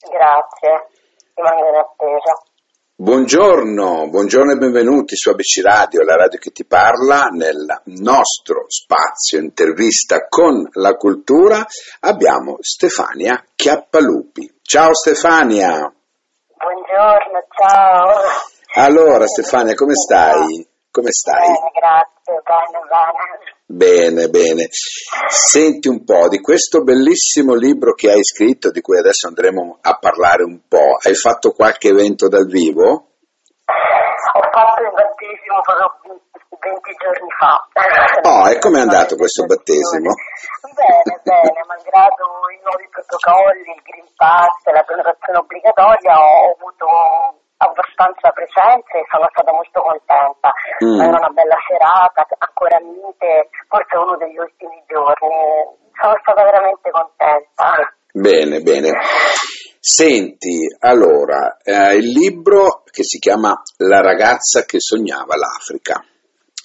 Grazie, rimango in attesa. Buongiorno, buongiorno e benvenuti su ABC Radio, la radio che ti parla. Nel nostro spazio intervista con la cultura abbiamo Stefania Chiappalupi. Ciao Stefania. Buongiorno, ciao. Allora Stefania, come stai? Come stai? Bene, grazie, bene, bene. Bene, bene. Senti un po' di questo bellissimo libro che hai scritto, di cui adesso andremo a parlare un po'. Hai fatto qualche evento dal vivo? Ho fatto il battesimo proprio 20 giorni fa. Oh, e com'è andato questo battesimo? Bene, bene, malgrado i nuovi protocolli, il Green Pass, la prenotazione obbligatoria, ho avuto abbastanza presenze e sono stata molto contenta. Mm. Era una bella serata, ancora mite, forse uno degli ultimi giorni. Sono stata veramente contenta. Bene, bene. Senti, allora, eh, il libro che si chiama La ragazza che sognava l'Africa.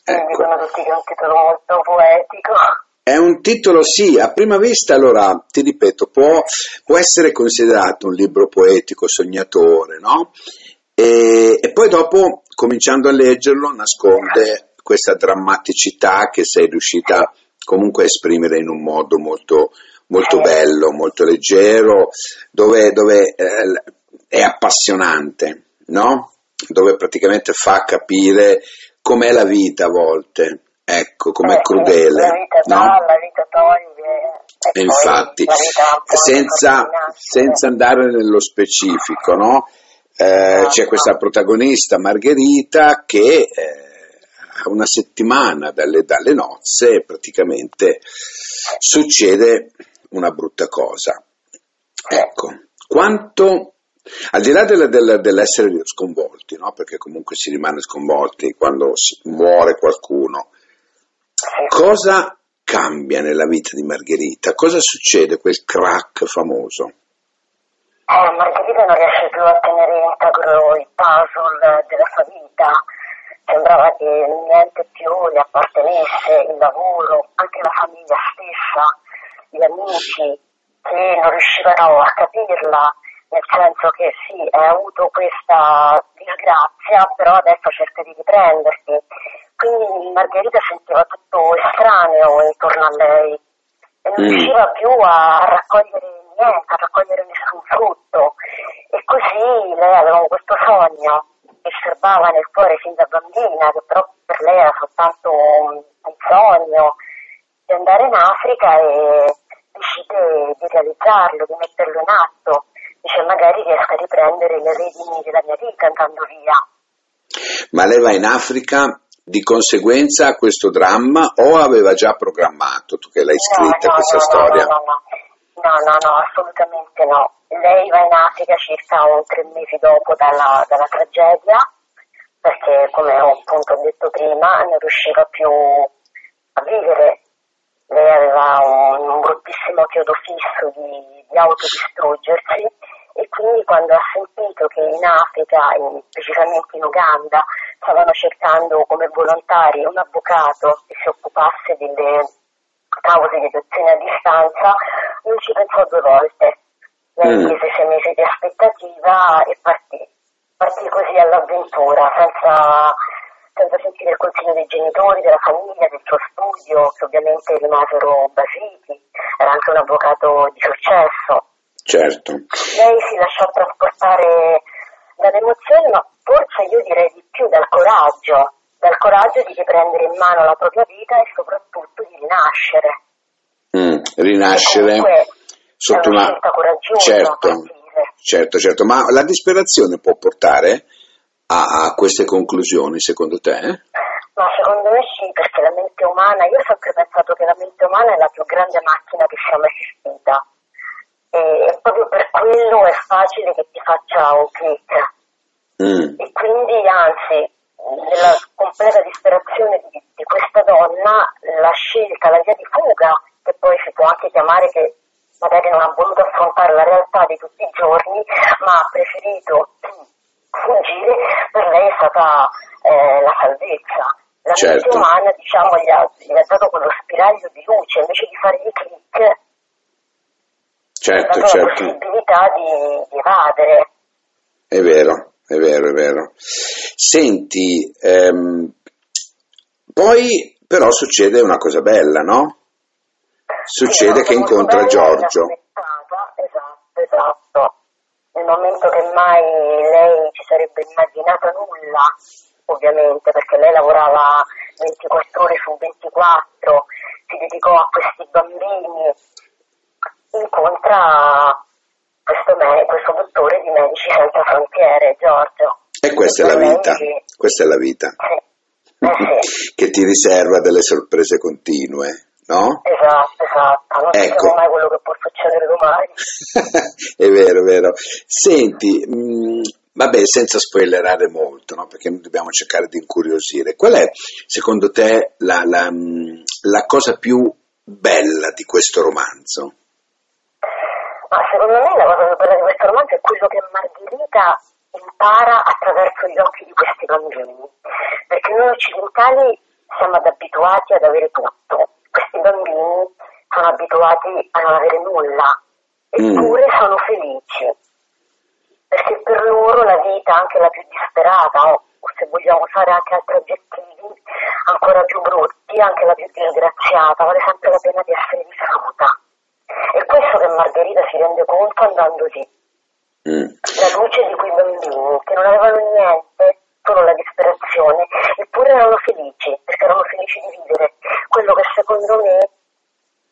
Mi Ecco. dicono tutti che è un titolo molto poetico. È un titolo, sì, a prima vista, allora, ti ripeto, può, può essere considerato un libro poetico, sognatore, no? E, e poi dopo, cominciando a leggerlo, nasconde questa drammaticità che sei riuscita comunque a esprimere in un modo molto, molto bello, molto leggero, dove, dove eh, è appassionante, no? Dove praticamente fa capire com'è la vita a volte, ecco, com'è Eh, crudele, La vita no? dà, la vita toglie. Infatti, vita senza, senza andare nello specifico, no? Eh, c'è questa protagonista Margherita che eh, a una settimana dalle, dalle nozze praticamente succede una brutta cosa. Ecco, quanto, al di là della- della- dell'essere sconvolti, no? perché comunque si rimane sconvolti quando muore qualcuno, cosa cambia nella vita di Margherita? Cosa succede quel crack famoso? Eh, Margherita non riesce più a tenere integro il puzzle della sua vita. Sembrava che niente più le appartenesse, il lavoro, anche la famiglia stessa, gli amici, che non riuscivano a capirla, nel senso che sì, hai avuto questa disgrazia, però adesso cerca di riprenderti. Quindi Margherita sentiva tutto estraneo intorno a lei e non Mm. riusciva più a raccogliere niente, a raccogliere nessun frutto. E così lei aveva questo sogno che serbava nel cuore fin da bambina, che però per lei era soltanto un, un sogno, di andare in Africa e decide di realizzarlo, di metterlo in atto. Dice magari riesco a riprendere le redini della mia vita andando via. Ma lei va in Africa di conseguenza a questo dramma o aveva già programmato, tu che l'hai scritta no, questa no, storia? No, no, no, no, no, no, assolutamente no. Lei va in Africa circa un tre mesi dopo dalla, dalla tragedia, perché come ho appunto detto prima, non riusciva più a vivere. Lei aveva un, un bruttissimo chiodo fisso di, di autodistruggersi e quindi quando ha sentito che in Africa, in- precisamente in Uganda, stavano cercando come volontari un avvocato che si occupasse delle cause di adozione a distanza, non ci pensò due volte. Lei Mm. chiese sei mesi di aspettativa e partì. Partì così all'avventura, senza, senza sentire il consiglio dei genitori, della famiglia, del suo studio, che ovviamente rimasero basiti. Era anche un avvocato di successo. Certo. Lei si lasciò trasportare dalle emozioni, ma forse io direi di più dal coraggio, dal coraggio di riprendere in mano la propria vita e soprattutto di rinascere. Mm, rinascere sotto una una... Certo, certo, certo, ma la disperazione può portare a, a queste conclusioni secondo te? Ma secondo me sì, perché la mente umana, io ho sempre pensato che la mente umana è la più grande macchina che sia mai esistita. E proprio per quello è facile che ti faccia un click. Mm, E quindi, anzi, nella completa disperazione di, di questa donna, la scelta, la via di fuga, che poi si può anche chiamare che magari non ha voluto affrontare la realtà di tutti i giorni, ma ha preferito fuggire, per lei è stata eh, la salvezza. La mente Certo. umana, diciamo, gli ha, gli ha dato quello spiraglio di luce, invece di fare i click, certo, la certo. possibilità di, di evadere. È vero, è vero, è vero. Senti, ehm, poi però succede una cosa bella, no? Succede Sì, che incontra Giorgio. inaspettata, Esatto, esatto. Nel momento che mai lei ci sarebbe immaginata nulla, ovviamente, perché lei lavorava 24 ore su 24, si dedicò a questi bambini, incontra questo, me- questo dottore di Medici Senza Frontiere, Giorgio. E questa è la vita, questa è la vita. Sì, eh sì. che ti riserva delle sorprese continue, no? Esatto, esatto, non Ecco. sappiamo mai quello che può succedere domani. è vero, è vero. Senti, mh, vabbè, senza spoilerare molto, no? perché noi dobbiamo cercare di incuriosire. Qual è, secondo te, la, la, mh, la cosa più bella di questo romanzo? Ma secondo me la cosa più bella di questo romanzo è quello che Margherita impara attraverso gli occhi di questi bambini. Perché noi occidentali siamo abituati ad avere tutto. Questi bambini sono abituati a non avere nulla, eppure sono felici. Perché per loro la vita, anche la più disperata, o se vogliamo usare anche altri aggettivi, ancora più brutti, anche la più disgraziata, vale sempre la pena di essere vissuta. È questo che Margherita si rende conto andando lì. Mm, La luce di quei bambini che non avevano niente, solo la disperazione, eppure erano felici, perché erano felici di vivere quello che secondo me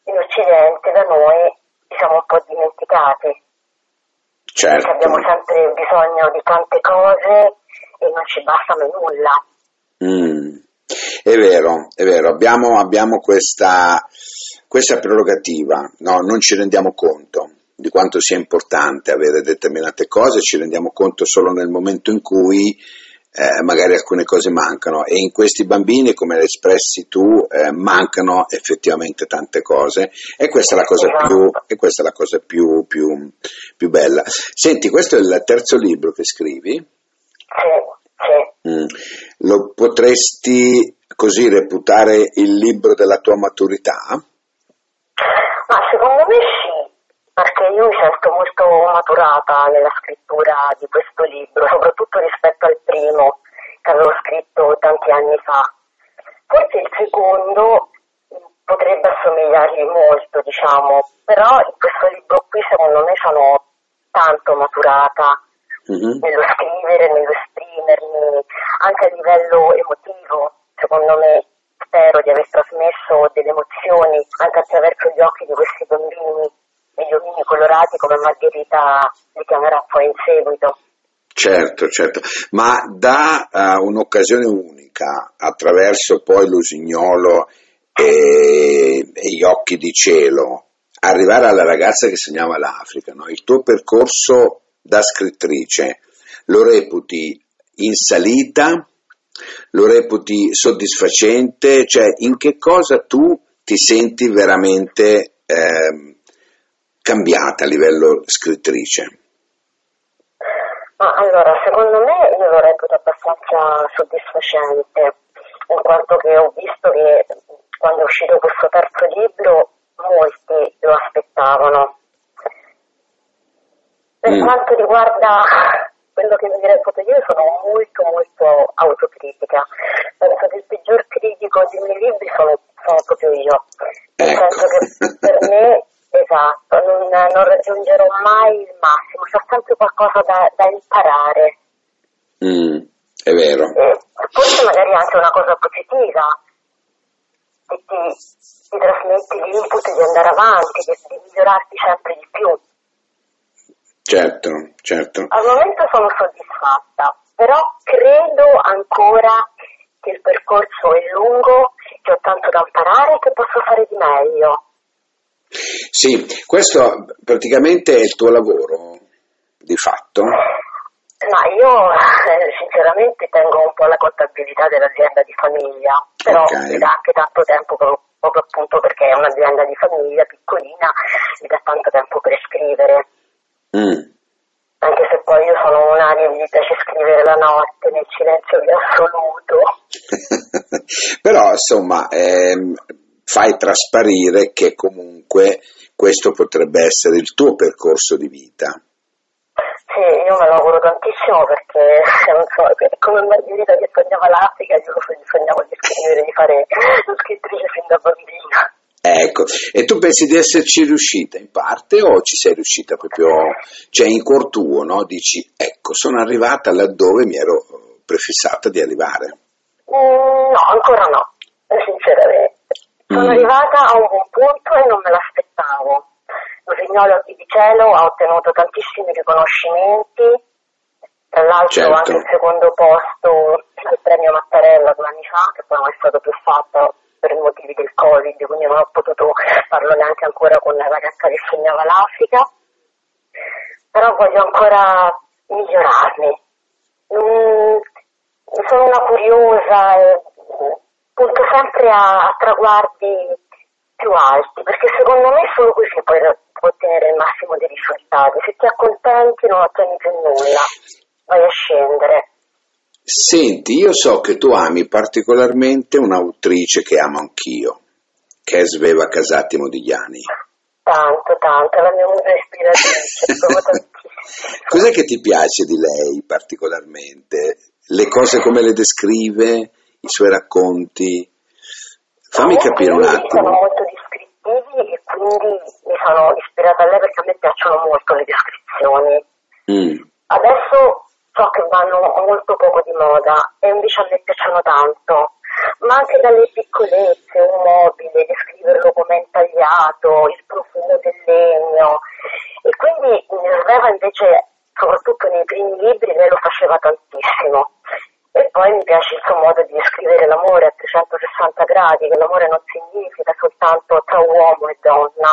in Occidente, da noi, siamo un po' dimenticati. Perché certo. abbiamo sempre bisogno di tante cose e non ci basta mai nulla. Mm, È vero, è vero, abbiamo, abbiamo questa, questa prerogativa, no, non ci rendiamo conto di quanto sia importante avere determinate cose, ci rendiamo conto solo nel momento in cui eh, magari alcune cose mancano e in questi bambini, come l'hai espressi tu, eh, mancano effettivamente tante cose e questa è la cosa più, e questa è la cosa più, più, più bella. Senti, questo è il terzo libro che scrivi? Mm. Lo potresti così reputare il libro della tua maturità? Ma secondo me sì, perché io mi sento molto maturata nella scrittura di questo libro, soprattutto rispetto al primo che avevo scritto tanti anni fa. Forse il secondo potrebbe assomigliargli molto, diciamo, però in questo libro qui secondo me sono tanto maturata Mhm. nello scrivere, nello esprimermi, anche a livello emotivo, secondo me spero di aver trasmesso delle emozioni anche attraverso gli occhi di questi bambini e gli omini colorati come Margherita li chiamerà poi in seguito. Certo, certo, ma da eh, un'occasione unica attraverso poi l'usignolo e, e gli occhi di cielo, arrivare alla ragazza che segnava l'Africa, no? il tuo percorso da scrittrice lo reputi in salita, lo reputi soddisfacente, cioè in che cosa tu ti senti veramente ehm, cambiata a livello scrittrice? Ma allora, secondo me io lo reputo abbastanza soddisfacente, in quanto che ho visto che quando è uscito questo terzo libro molti lo aspettavano. Per Mm. quanto riguarda quello che mi reputo io, sono molto molto autocritica. Penso che il peggior critico dei miei libri sono, sono proprio io. Nel Ecco. senso che per me, esatto, non, non raggiungerò mai il massimo, c'è sempre qualcosa da, da imparare. Mm, è vero. E forse magari anche una cosa positiva, che ti, ti trasmette l'input di andare avanti, di, di migliorarti sempre di più. Certo, certo. Al momento sono soddisfatta, però credo ancora che il percorso è lungo, che ho tanto da imparare e che posso fare di meglio. Sì, questo praticamente è il tuo lavoro, di fatto. Ma io eh, sinceramente tengo un po' la contabilità dell'azienda di famiglia, però Ok. mi dà anche tanto tempo pro- proprio appunto perché è un'azienda di famiglia piccolina, mi dà tanto tempo per scrivere. Mm, Anche se poi io sono una che mi piace scrivere la notte nel silenzio più assoluto. Però insomma ehm, fai trasparire che comunque questo potrebbe essere il tuo percorso di vita. Sì, io me lo auguro tantissimo perché non so, come Margherita che sognava l'Africa, io sognavo di scrivere, di fare la scrittrice fin da bambina. Ecco, e tu pensi di esserci riuscita in parte o ci sei riuscita proprio, cioè in cuor tuo, no? Dici, ecco, sono arrivata laddove mi ero prefissata di arrivare. Mm, no, ancora no, sinceramente. Sono mm. arrivata a un buon punto e non me l'aspettavo. Rossignolo di Cielo ha ottenuto tantissimi riconoscimenti, tra l'altro certo. anche il secondo posto al premio Mattarella due anni fa, che poi non è stato più fatto per i motivi del Covid, quindi non ho potuto farlo neanche ancora con la ragazza che sognava l'Africa. Però voglio ancora migliorarmi. Mm, sono una curiosa e punto sempre a, a traguardi più alti, perché secondo me solo così puoi ottenere il massimo dei risultati. Se ti accontenti non ottieni più nulla, vai a scendere. Senti, io so che tu ami particolarmente un'autrice che amo anch'io, che è Sveva Casati Modigliani. Tanto, tanto, è la mia musa ispiratrice, Cos'è che ti piace di lei particolarmente? Le cose come le descrive, i suoi racconti? Fammi capire un attimo. Sono molto descrittivi e quindi mi sono ispirata a lei perché a me piacciono molto le descrizioni. Mm. Adesso so che vanno molto poco di moda e invece a me piacciono tanto. Ma anche dalle piccolezze, un mobile, descriverlo come intagliato, il profumo del legno. E quindi Sveva invece, soprattutto nei primi libri, lei lo faceva tantissimo. Poi mi piace il suo modo di descrivere l'amore a 360 gradi, che l'amore non significa soltanto tra uomo e donna.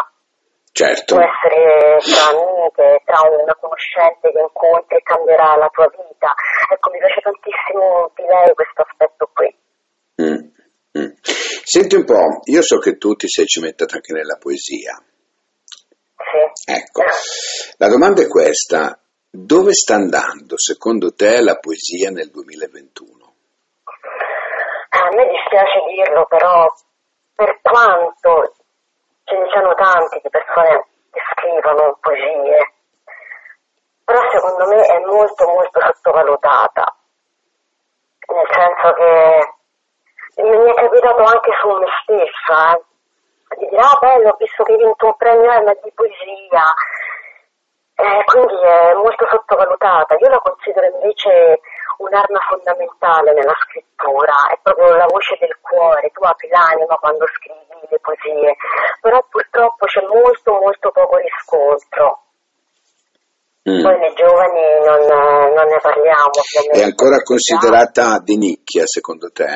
Certo. Può essere tra amiche, tra una conoscente che incontri e cambierà la tua vita. Ecco, mi piace tantissimo di lei questo aspetto qui. Mm, mm. Senti un po', io so che tu ti sei cimentata anche nella poesia. Sì. Ecco, la domanda è questa, dove sta andando secondo te la poesia nel 2021? A me dispiace dirlo, però per quanto ce ne siano tanti di persone che scrivono poesie, però secondo me è molto molto sottovalutata, nel senso che mi è capitato anche su me stessa, eh, di dire ah bello, ho visto che hai vinto un premio Emma di poesia, eh, quindi è molto sottovalutata. Io la considero invece un'arma fondamentale nella scrittura, è proprio la voce del cuore, tu apri l'anima quando scrivi le poesie, però purtroppo c'è molto molto poco riscontro. Mm. Poi nei giovani non, non ne parliamo. È ancora considerata di nicchia secondo te?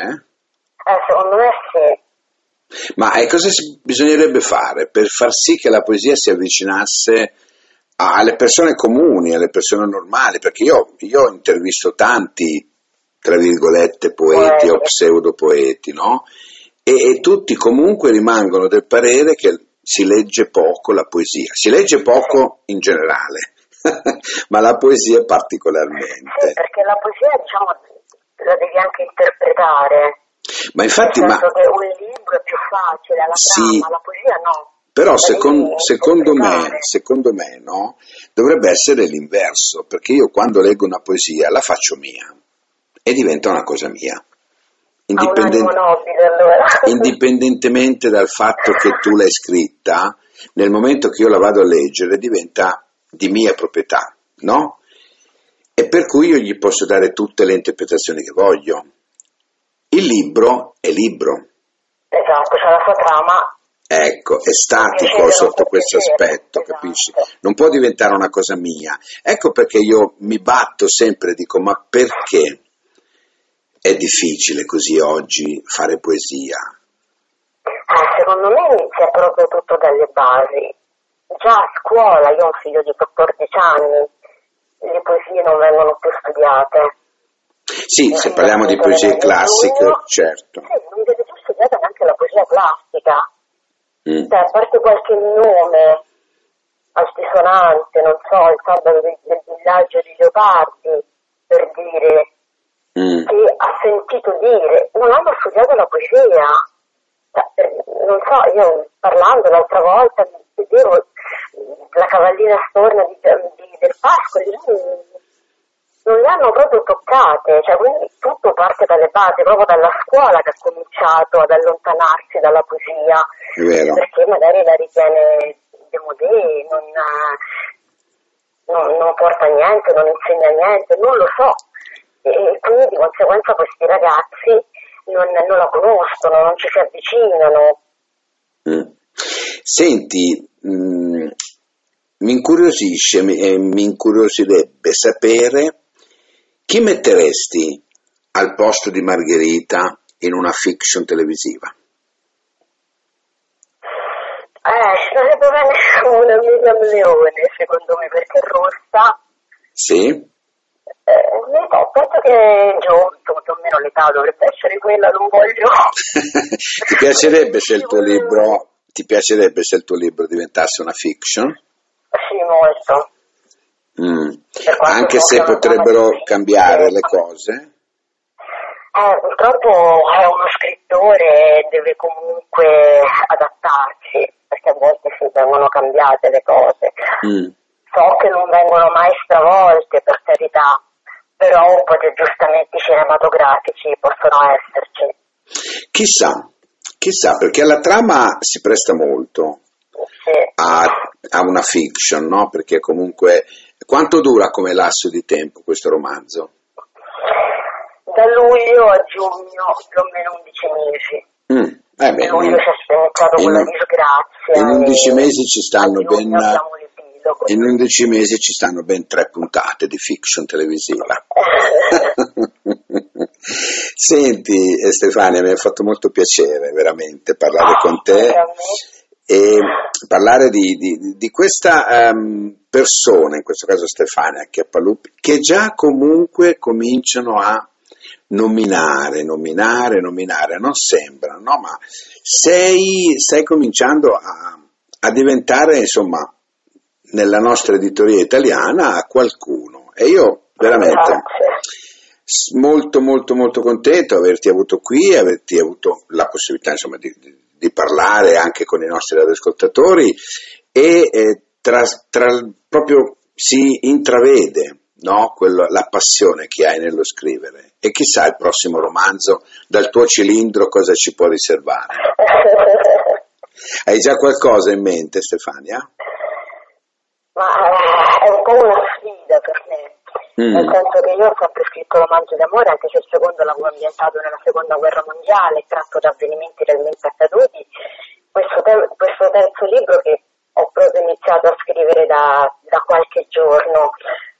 Eh, secondo me sì. Ma eh, cosa bisognerebbe fare per far sì che la poesia si avvicinasse alle persone comuni, alle persone normali, perché io, io ho intervisto tanti, tra virgolette, poeti o pseudopoeti, no? E, e tutti comunque rimangono del parere che si legge poco la poesia, si legge poco in generale, ma la poesia particolarmente. Sì, perché la poesia, diciamo, la devi anche interpretare. Ma infatti, ma... un libro è più facile, la sì, trama, la poesia no. Però secondo, secondo, me, secondo me no, dovrebbe essere l'inverso, perché io quando leggo una poesia la faccio mia e diventa una cosa mia. Allora. indipendentemente dal fatto che tu l'hai scritta, nel momento che io la vado a leggere diventa di mia proprietà, no? E per cui io gli posso dare tutte le interpretazioni che voglio. Il libro è libro. Esatto, c'è la sua trama Ecco, è statico sotto questo aspetto, esatto. capisci? Non può diventare una cosa mia. Ecco perché io mi batto sempre e dico, ma perché è difficile così oggi fare poesia? Eh, secondo me inizia proprio tutto dalle basi. Già a scuola, io ho un figlio di 14 anni, le poesie non vengono più studiate. Sì, se parliamo di poesie classiche, certo. Sì, non deve più studiata neanche la poesia classica Mm. Cioè, a parte qualche nome altisonante, non so, il sabato del, del villaggio di Leopardi, per dire, mm. che ha sentito dire, non hanno studiato la poesia. Cioè, non so, io parlando l'altra volta vedevo la cavallina storna di, di, del Pascoli, non le hanno proprio toccate, cioè quindi tutto parte dalle basi, proprio dalla scuola che ha cominciato ad allontanarsi dalla poesia, perché magari la ritiene demodé, non, non, non, porta niente, non insegna niente, non lo so. E quindi di conseguenza questi ragazzi non, non la conoscono, non ci si avvicinano. Mm. Senti, mh, mm, mi incuriosisce e mi incuriosirebbe sapere chi metteresti al posto di Margherita in una fiction televisiva? Eh, ci dovrebbe bene una Miriam Leone, secondo me, perché è rossa. Sì? Eh, so, penso che giusto, più o meno l'età dovrebbe essere quella, non voglio... ti piacerebbe se il tuo libro... Ti piacerebbe se il tuo libro diventasse una fiction? Sì, molto. Mm. Anche se potrebbero cambiare le cose? Eh, purtroppo è uno scrittore deve comunque adattarsi, perché a volte si vengono cambiate le cose. Mm. So che non vengono mai stravolte, per carità, però un po' di aggiustamenti cinematografici possono esserci. Chissà, chissà, perché la trama si presta molto sì. a, a, una fiction, no? Perché comunque quanto dura come lasso di tempo questo romanzo? Da luglio a giugno più o meno 11 mesi. Mm. Eh beh, luglio si iniziato con la disgrazia. In 11 mesi ci stanno ben... In 11 mesi ci stanno ben tre puntate di fiction televisiva. Senti Stefania, mi ha fatto molto piacere veramente parlare con te e parlare di, di, di questa um, persona, in questo caso Stefania Chiappalupi, che già comunque cominciano a nominare, nominare, nominare, non sembra, no? ma sei, stai cominciando a, a diventare, insomma, nella nostra editoria italiana qualcuno e io veramente molto molto molto contento di averti avuto qui, averti avuto la possibilità insomma di, di, di parlare anche con i nostri ascoltatori e eh, tra, tra, proprio si intravede no? Quello, la passione che hai nello scrivere e chissà il prossimo romanzo dal tuo cilindro cosa ci può riservare. hai già qualcosa in mente Stefania? Ma eh, è un po' una sfida Mm. Nel senso che io ho sempre scritto romanzi d'amore, anche se il secondo l'avevo ambientato nella seconda guerra mondiale, tratto da avvenimenti realmente accaduti. Questo, te- questo terzo libro che ho proprio iniziato a scrivere da, da qualche giorno,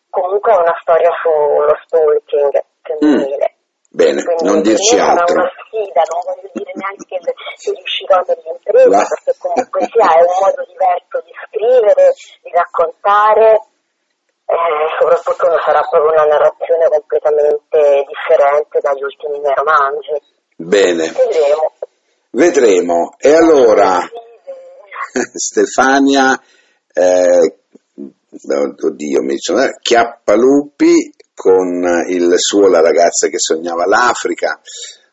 comunque è una storia sullo stalking femminile. Mm. Bene, Quindi non dirci altro. È una sfida, non voglio dire neanche se riuscirò nell'impresa, perché comunque sia è un modo diverso di scrivere, di raccontare proprio una narrazione completamente differente dagli ultimi miei romanzi. Bene. Vedremo. Vedremo. E allora, Stefania, eh, oddio, mi dicono, eh, Chiappalupi con il suo La ragazza che sognava l'Africa,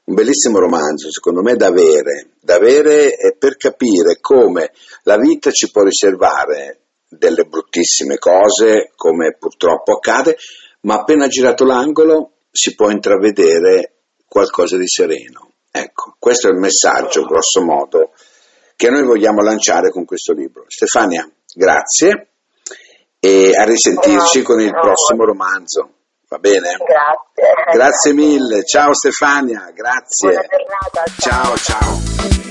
un bellissimo romanzo, secondo me da avere, da avere per capire come la vita ci può riservare delle bruttissime cose, come purtroppo accade, ma appena girato l'angolo si può intravedere qualcosa di sereno. Ecco, questo è il messaggio, grosso modo, che noi vogliamo lanciare con questo libro. Stefania, grazie e a risentirci con il prossimo romanzo. Va bene? Grazie. Grazie mille. Ciao Stefania, grazie. Buona giornata. ciao. ciao. ciao.